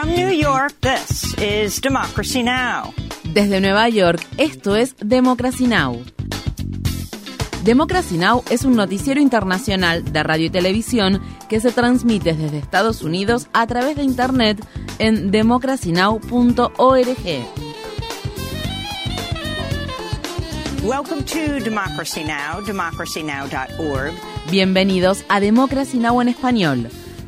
From New York, this is Democracy Now! Desde Nueva York, esto es Democracy Now! Democracy Now! es un noticiero internacional de radio y televisión que se transmite desde Estados Unidos a través de Internet en democracynow.org. Welcome to Democracy Now!, democracynow.org. Bienvenidos a Democracy Now! en español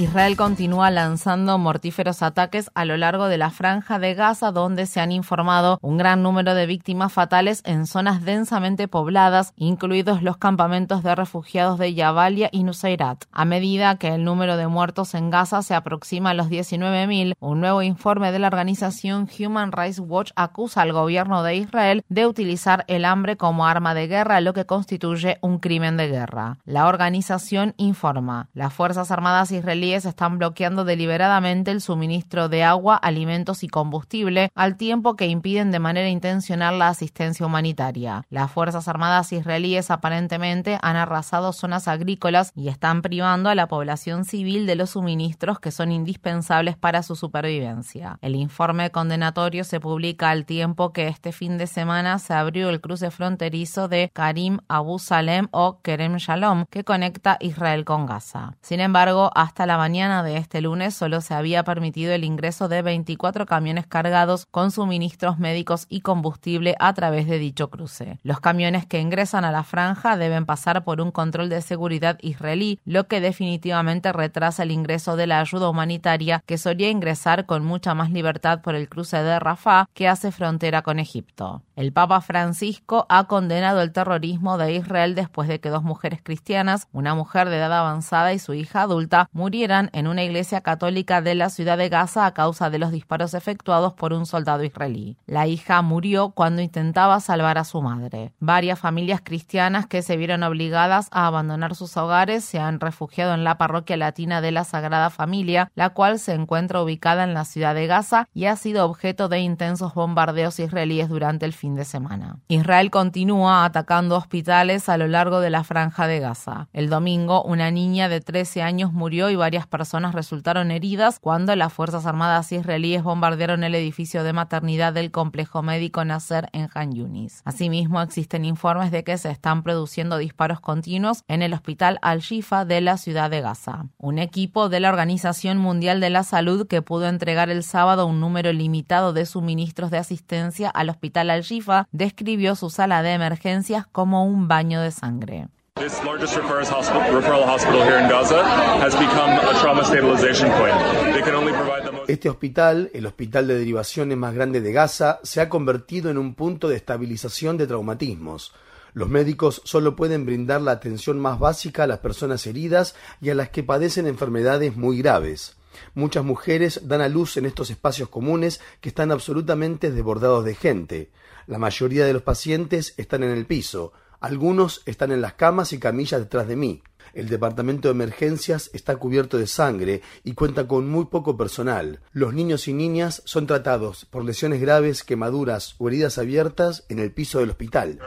Israel continúa lanzando mortíferos ataques a lo largo de la franja de Gaza, donde se han informado un gran número de víctimas fatales en zonas densamente pobladas, incluidos los campamentos de refugiados de Yabalia y Nuseirat. A medida que el número de muertos en Gaza se aproxima a los 19.000, un nuevo informe de la organización Human Rights Watch acusa al gobierno de Israel de utilizar el hambre como arma de guerra, lo que constituye un crimen de guerra. La organización informa, las Fuerzas Armadas israelíes están bloqueando deliberadamente el suministro de agua, alimentos y combustible, al tiempo que impiden de manera intencional la asistencia humanitaria. Las Fuerzas Armadas israelíes aparentemente han arrasado zonas agrícolas y están privando a la población civil de los suministros que son indispensables para su supervivencia. El informe condenatorio se publica al tiempo que este fin de semana se abrió el cruce fronterizo de Karim Abu Salem o Kerem Shalom, que conecta Israel con Gaza. Sin embargo, hasta la mañana de este lunes solo se había permitido el ingreso de 24 camiones cargados con suministros médicos y combustible a través de dicho cruce. Los camiones que ingresan a la franja deben pasar por un control de seguridad israelí, lo que definitivamente retrasa el ingreso de la ayuda humanitaria que solía ingresar con mucha más libertad por el cruce de Rafah que hace frontera con Egipto. El Papa Francisco ha condenado el terrorismo de Israel después de que dos mujeres cristianas, una mujer de edad avanzada y su hija adulta, murieran en una iglesia católica de la ciudad de Gaza a causa de los disparos efectuados por un soldado israelí. La hija murió cuando intentaba salvar a su madre. Varias familias cristianas que se vieron obligadas a abandonar sus hogares se han refugiado en la parroquia latina de la Sagrada Familia, la cual se encuentra ubicada en la ciudad de Gaza y ha sido objeto de intensos bombardeos israelíes durante el fin de semana. Israel continúa atacando hospitales a lo largo de la franja de Gaza. El domingo, una niña de 13 años murió y varias personas resultaron heridas cuando las Fuerzas Armadas israelíes bombardearon el edificio de maternidad del complejo médico Nasser en Han Yunis. Asimismo, existen informes de que se están produciendo disparos continuos en el hospital Al-Shifa de la ciudad de Gaza. Un equipo de la Organización Mundial de la Salud que pudo entregar el sábado un número limitado de suministros de asistencia al hospital Al-Shifa describió su sala de emergencias como un baño de sangre. This largest referral hospital here in Gaza has become a trauma stabilization point. They can only provide. Este hospital, el hospital de derivaciones más grande de Gaza, se ha convertido en un punto de estabilización de traumatismos. Los médicos solo pueden brindar la atención más básica a las personas heridas y a las que padecen enfermedades muy graves. Muchas mujeres dan a luz en estos espacios comunes que están absolutamente desbordados de gente. La mayoría de los pacientes están en el piso. Algunos están en las camas y camillas detrás de mí. El departamento de emergencias está cubierto de sangre y cuenta con muy poco personal. Los niños y niñas son tratados por lesiones graves, quemaduras o heridas abiertas en el piso del hospital.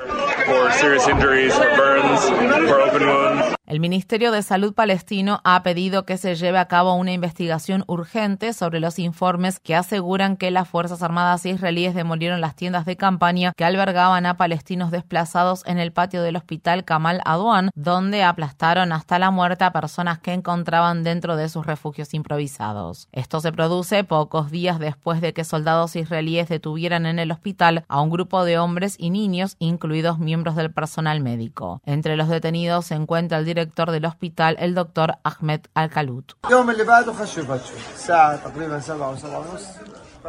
El Ministerio de Salud palestino ha pedido que se lleve a cabo una investigación urgente sobre los informes que aseguran que las Fuerzas Armadas israelíes demolieron las tiendas de campaña que albergaban a palestinos desplazados en el patio del hospital Kamal Adwan, donde aplastaron hasta la muerte a personas que encontraban dentro de sus refugios improvisados. Esto se produce pocos días después de que soldados israelíes detuvieran en el hospital a un grupo de hombres y niños, incluidos miembros del personal médico. Entre los detenidos se encuentra el director director del hospital, el doctor Ahmed Al-Khalut.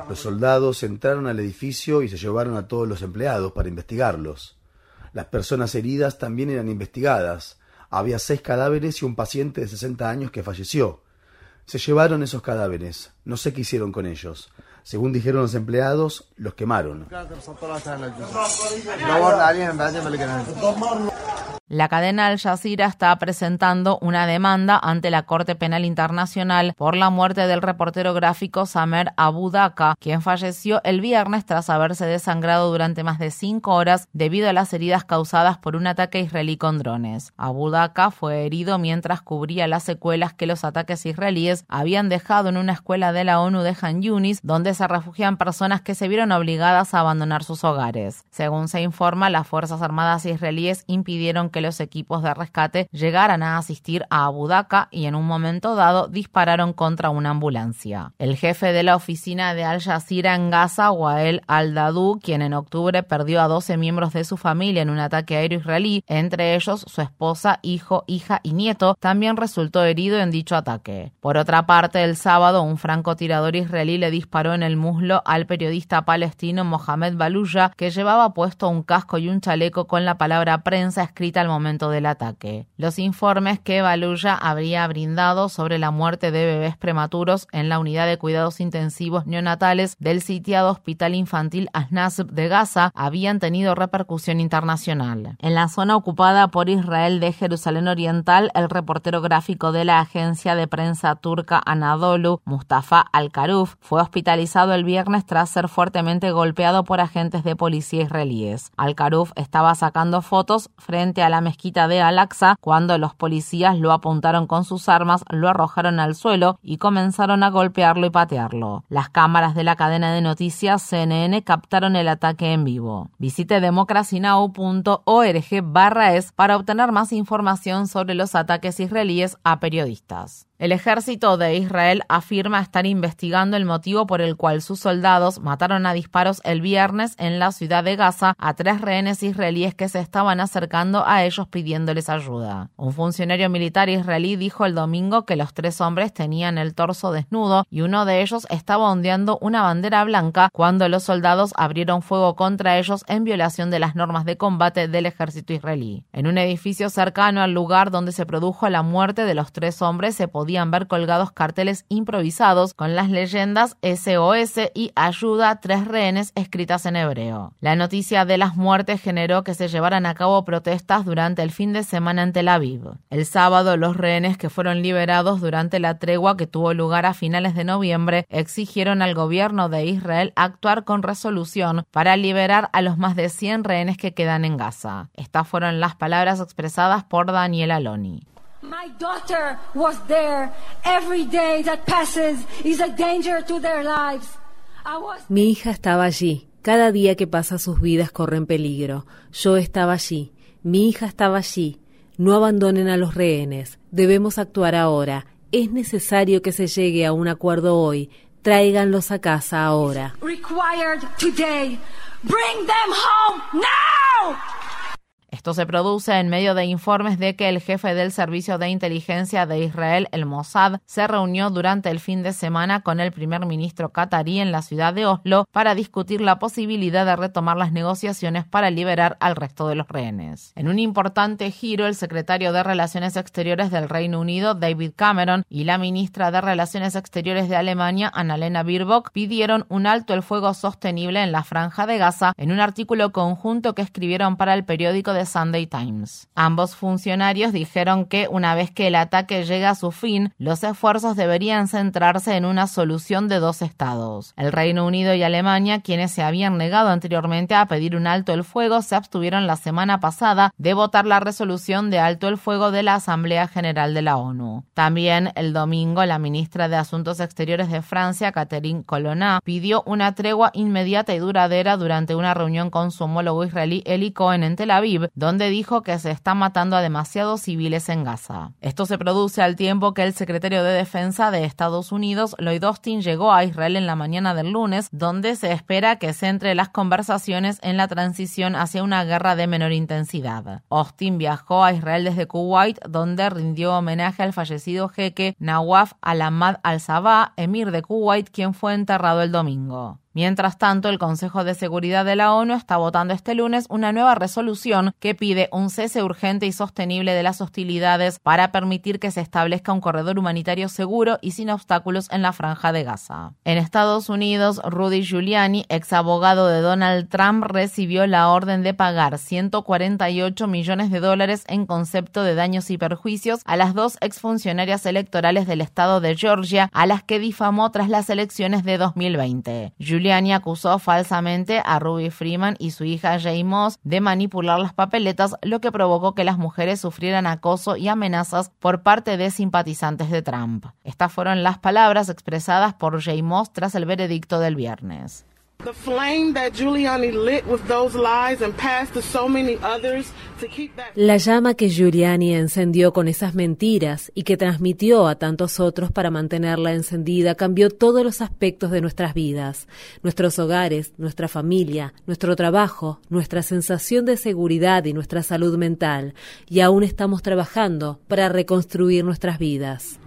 Los soldados entraron al edificio y se llevaron a todos los empleados para investigarlos. Las personas heridas también eran investigadas. Había seis cadáveres y un paciente de 60 años que falleció. Se llevaron esos cadáveres. No sé qué hicieron con ellos. Según dijeron los empleados, los quemaron. La cadena Al Jazeera está presentando una demanda ante la Corte Penal Internacional por la muerte del reportero gráfico Samer Abu Daka, quien falleció el viernes tras haberse desangrado durante más de cinco horas debido a las heridas causadas por un ataque israelí con drones. Abu Daka fue herido mientras cubría las secuelas que los ataques israelíes habían dejado en una escuela de la ONU de Han Yunis, donde se refugian personas que se vieron obligadas a abandonar sus hogares. Según se informa, las Fuerzas Armadas israelíes impidieron que los equipos de rescate llegaran a asistir a Abu Dhaka y en un momento dado dispararon contra una ambulancia. El jefe de la oficina de Al Jazeera en Gaza, Wael al-Dadu, quien en octubre perdió a 12 miembros de su familia en un ataque aéreo israelí, entre ellos su esposa, hijo, hija y nieto, también resultó herido en dicho ataque. Por otra parte, el sábado un francotirador israelí le disparó en el muslo al periodista palestino Mohamed Baluja, que llevaba puesto un casco y un chaleco con la palabra prensa escrita al momento del ataque. Los informes que Baluya habría brindado sobre la muerte de bebés prematuros en la unidad de cuidados intensivos neonatales del sitiado Hospital Infantil Asnasb de Gaza habían tenido repercusión internacional. En la zona ocupada por Israel de Jerusalén Oriental, el reportero gráfico de la agencia de prensa turca Anadolu, Mustafa Al-Karuf, fue hospitalizado el viernes tras ser fuertemente golpeado por agentes de policía israelíes. Al-Karuf estaba sacando fotos frente a la mezquita de Al-Aqsa cuando los policías lo apuntaron con sus armas, lo arrojaron al suelo y comenzaron a golpearlo y patearlo. Las cámaras de la cadena de noticias CNN captaron el ataque en vivo. Visite democracynow.org barra es para obtener más información sobre los ataques israelíes a periodistas. El ejército de Israel afirma estar investigando el motivo por el cual sus soldados mataron a disparos el viernes en la ciudad de Gaza a tres rehenes israelíes que se estaban acercando a ellos pidiéndoles ayuda. Un funcionario militar israelí dijo el domingo que los tres hombres tenían el torso desnudo y uno de ellos estaba ondeando una bandera blanca cuando los soldados abrieron fuego contra ellos en violación de las normas de combate del ejército israelí. En un edificio cercano al lugar donde se produjo la muerte de los tres hombres se ver colgados carteles improvisados con las leyendas SOS y Ayuda tres rehenes escritas en hebreo. La noticia de las muertes generó que se llevaran a cabo protestas durante el fin de semana en Tel Aviv. El sábado, los rehenes que fueron liberados durante la tregua que tuvo lugar a finales de noviembre exigieron al gobierno de Israel actuar con resolución para liberar a los más de 100 rehenes que quedan en Gaza. Estas fueron las palabras expresadas por Daniel Aloni. My daughter was there. Every day that passes is a danger to their lives. Mi hija estaba allí. Cada día que pasa sus vidas corren peligro. Yo estaba allí. Mi hija estaba allí. No abandonen a los rehenes. Debemos actuar ahora. Es necesario que se llegue a un acuerdo hoy. Tráiganlos a casa ahora. Required today. Bring them home now. Esto se produce en medio de informes de que el jefe del Servicio de Inteligencia de Israel, el Mossad, se reunió durante el fin de semana con el primer ministro qatarí en la ciudad de Oslo para discutir la posibilidad de retomar las negociaciones para liberar al resto de los rehenes. En un importante giro, el secretario de Relaciones Exteriores del Reino Unido, David Cameron, y la ministra de Relaciones Exteriores de Alemania, Annalena Baerbock, pidieron un alto el fuego sostenible en la franja de Gaza en un artículo conjunto que escribieron para el periódico de Sunday Times. Ambos funcionarios dijeron que una vez que el ataque llega a su fin, los esfuerzos deberían centrarse en una solución de dos estados. El Reino Unido y Alemania, quienes se habían negado anteriormente a pedir un alto el fuego, se abstuvieron la semana pasada de votar la resolución de alto el fuego de la Asamblea General de la ONU. También el domingo, la ministra de Asuntos Exteriores de Francia, Catherine Colonna, pidió una tregua inmediata y duradera durante una reunión con su homólogo israelí Eli Cohen en Tel Aviv, donde dijo que se está matando a demasiados civiles en Gaza. Esto se produce al tiempo que el secretario de Defensa de Estados Unidos, Lloyd Austin, llegó a Israel en la mañana del lunes, donde se espera que centre las conversaciones en la transición hacia una guerra de menor intensidad. Austin viajó a Israel desde Kuwait, donde rindió homenaje al fallecido jeque Nawaf al-Ahmad al-Sabah, emir de Kuwait, quien fue enterrado el domingo. Mientras tanto, el Consejo de Seguridad de la ONU está votando este lunes una nueva resolución que pide un cese urgente y sostenible de las hostilidades para permitir que se establezca un corredor humanitario seguro y sin obstáculos en la franja de Gaza. En Estados Unidos, Rudy Giuliani, ex abogado de Donald Trump, recibió la orden de pagar 148 millones de dólares en concepto de daños y perjuicios a las dos exfuncionarias electorales del estado de Georgia, a las que difamó tras las elecciones de 2020. Giuliani acusó falsamente a Ruby Freeman y su hija Jay Moss de manipular las papeletas, lo que provocó que las mujeres sufrieran acoso y amenazas por parte de simpatizantes de Trump. Estas fueron las palabras expresadas por Jay Moss tras el veredicto del viernes. La llama que Giuliani encendió con esas mentiras y que transmitió a tantos otros para mantenerla encendida cambió todos los aspectos de nuestras vidas, nuestros hogares, nuestra familia, nuestro trabajo, nuestra sensación de seguridad y nuestra salud mental, y aún estamos trabajando para reconstruir nuestras vidas.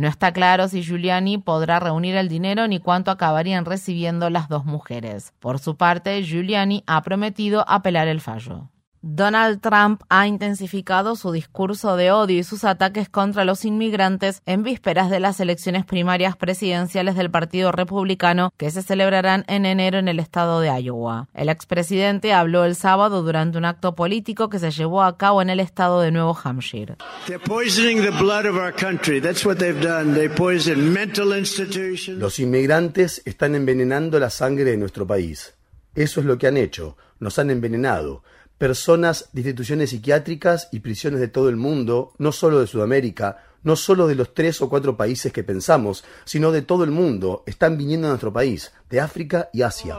No está claro si Giuliani podrá reunir el dinero ni cuánto acabarían recibiendo las dos mujeres. Por su parte, Giuliani ha prometido apelar el fallo. Donald Trump ha intensificado su discurso de odio y sus ataques contra los inmigrantes en vísperas de las elecciones primarias presidenciales del Partido Republicano que se celebrarán en enero en el estado de Iowa. El expresidente habló el sábado durante un acto político que se llevó a cabo en el estado de Nuevo Hampshire. Los inmigrantes están envenenando la sangre de nuestro país. Eso es lo que han hecho. Nos han envenenado personas de instituciones psiquiátricas y prisiones de todo el mundo, no solo de Sudamérica, no solo de los tres o cuatro países que pensamos, sino de todo el mundo, están viniendo a nuestro país, de África y Asia.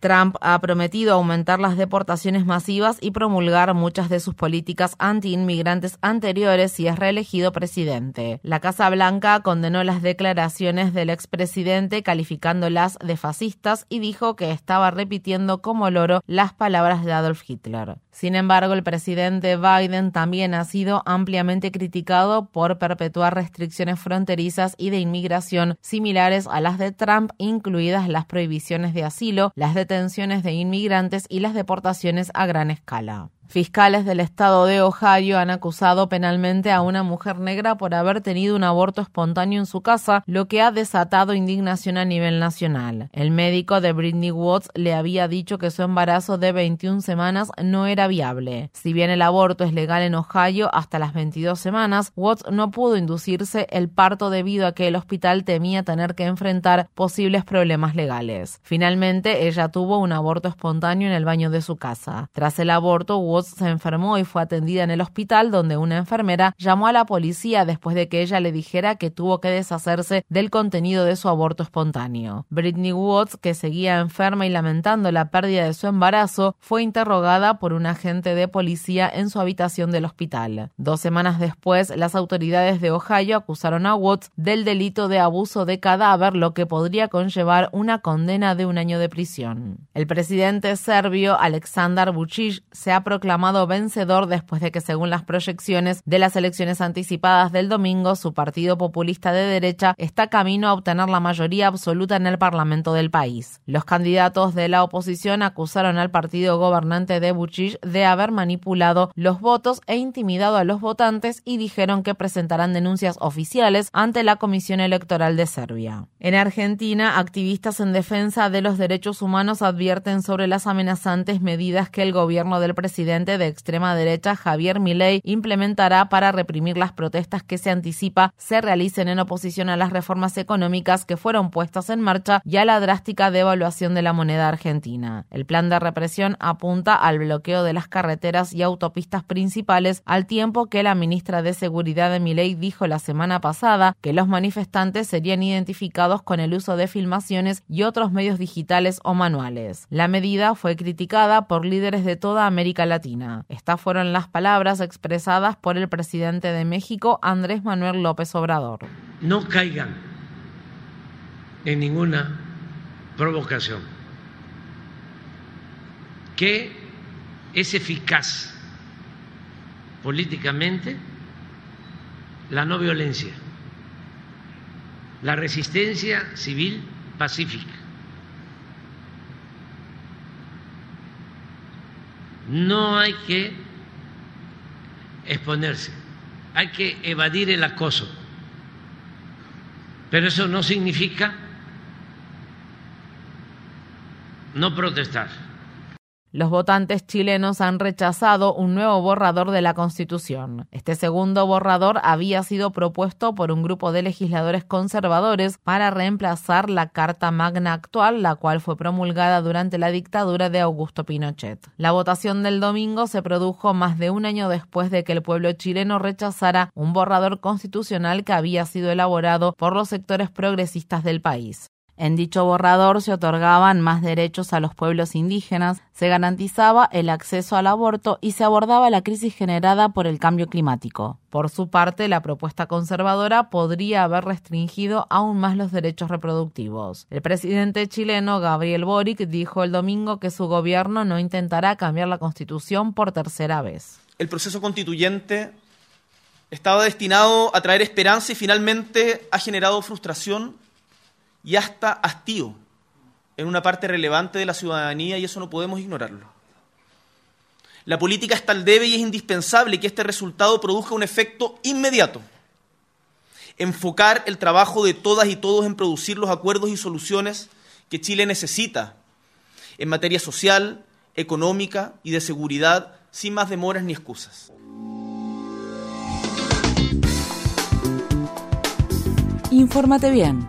Trump ha prometido aumentar las deportaciones masivas y promulgar muchas de sus políticas anti-inmigrantes anteriores si es reelegido presidente. La Casa Blanca condenó las declaraciones del expresidente calificándolas de fascistas y dijo que estaba repitiendo como loro las palabras de Adolf Hitler. Sin embargo, el presidente Biden también ha sido ampliamente criticado por perpetuar restricciones fronterizas y de inmigración similares a las de Trump, incluidas las prohibiciones de asilo, las de detenciones de inmigrantes y las deportaciones a gran escala. Fiscales del estado de Ohio han acusado penalmente a una mujer negra por haber tenido un aborto espontáneo en su casa, lo que ha desatado indignación a nivel nacional. El médico de Britney Watts le había dicho que su embarazo de 21 semanas no era viable. Si bien el aborto es legal en Ohio hasta las 22 semanas, Watts no pudo inducirse el parto debido a que el hospital temía tener que enfrentar posibles problemas legales. Finalmente, ella tuvo un aborto espontáneo en el baño de su casa. Tras el aborto, se enfermó y fue atendida en el hospital donde una enfermera llamó a la policía después de que ella le dijera que tuvo que deshacerse del contenido de su aborto espontáneo. Britney Watts, que seguía enferma y lamentando la pérdida de su embarazo, fue interrogada por un agente de policía en su habitación del hospital. Dos semanas después, las autoridades de Ohio acusaron a Watts del delito de abuso de cadáver, lo que podría conllevar una condena de un año de prisión. El presidente serbio Aleksandar Vučić se ha proclamado proclamado vencedor después de que, según las proyecciones de las elecciones anticipadas del domingo, su partido populista de derecha está camino a obtener la mayoría absoluta en el Parlamento del país. Los candidatos de la oposición acusaron al partido gobernante de Vučić de haber manipulado los votos e intimidado a los votantes y dijeron que presentarán denuncias oficiales ante la Comisión Electoral de Serbia. En Argentina, activistas en defensa de los derechos humanos advierten sobre las amenazantes medidas que el gobierno del presidente de extrema derecha Javier Milei implementará para reprimir las protestas que se anticipa se realicen en oposición a las reformas económicas que fueron puestas en marcha y a la drástica devaluación de la moneda argentina. El plan de represión apunta al bloqueo de las carreteras y autopistas principales al tiempo que la ministra de Seguridad de Milei dijo la semana pasada que los manifestantes serían identificados con el uso de filmaciones y otros medios digitales o manuales. La medida fue criticada por líderes de toda América Latina estas fueron las palabras expresadas por el presidente de México, Andrés Manuel López Obrador. No caigan en ninguna provocación que es eficaz políticamente la no violencia, la resistencia civil pacífica. No hay que exponerse, hay que evadir el acoso, pero eso no significa no protestar. Los votantes chilenos han rechazado un nuevo borrador de la Constitución. Este segundo borrador había sido propuesto por un grupo de legisladores conservadores para reemplazar la Carta Magna actual, la cual fue promulgada durante la dictadura de Augusto Pinochet. La votación del domingo se produjo más de un año después de que el pueblo chileno rechazara un borrador constitucional que había sido elaborado por los sectores progresistas del país. En dicho borrador se otorgaban más derechos a los pueblos indígenas, se garantizaba el acceso al aborto y se abordaba la crisis generada por el cambio climático. Por su parte, la propuesta conservadora podría haber restringido aún más los derechos reproductivos. El presidente chileno Gabriel Boric dijo el domingo que su gobierno no intentará cambiar la constitución por tercera vez. El proceso constituyente estaba destinado a traer esperanza y finalmente ha generado frustración y hasta hastío en una parte relevante de la ciudadanía y eso no podemos ignorarlo. La política es tal debe y es indispensable que este resultado produzca un efecto inmediato. Enfocar el trabajo de todas y todos en producir los acuerdos y soluciones que Chile necesita en materia social, económica y de seguridad sin más demoras ni excusas. Infórmate bien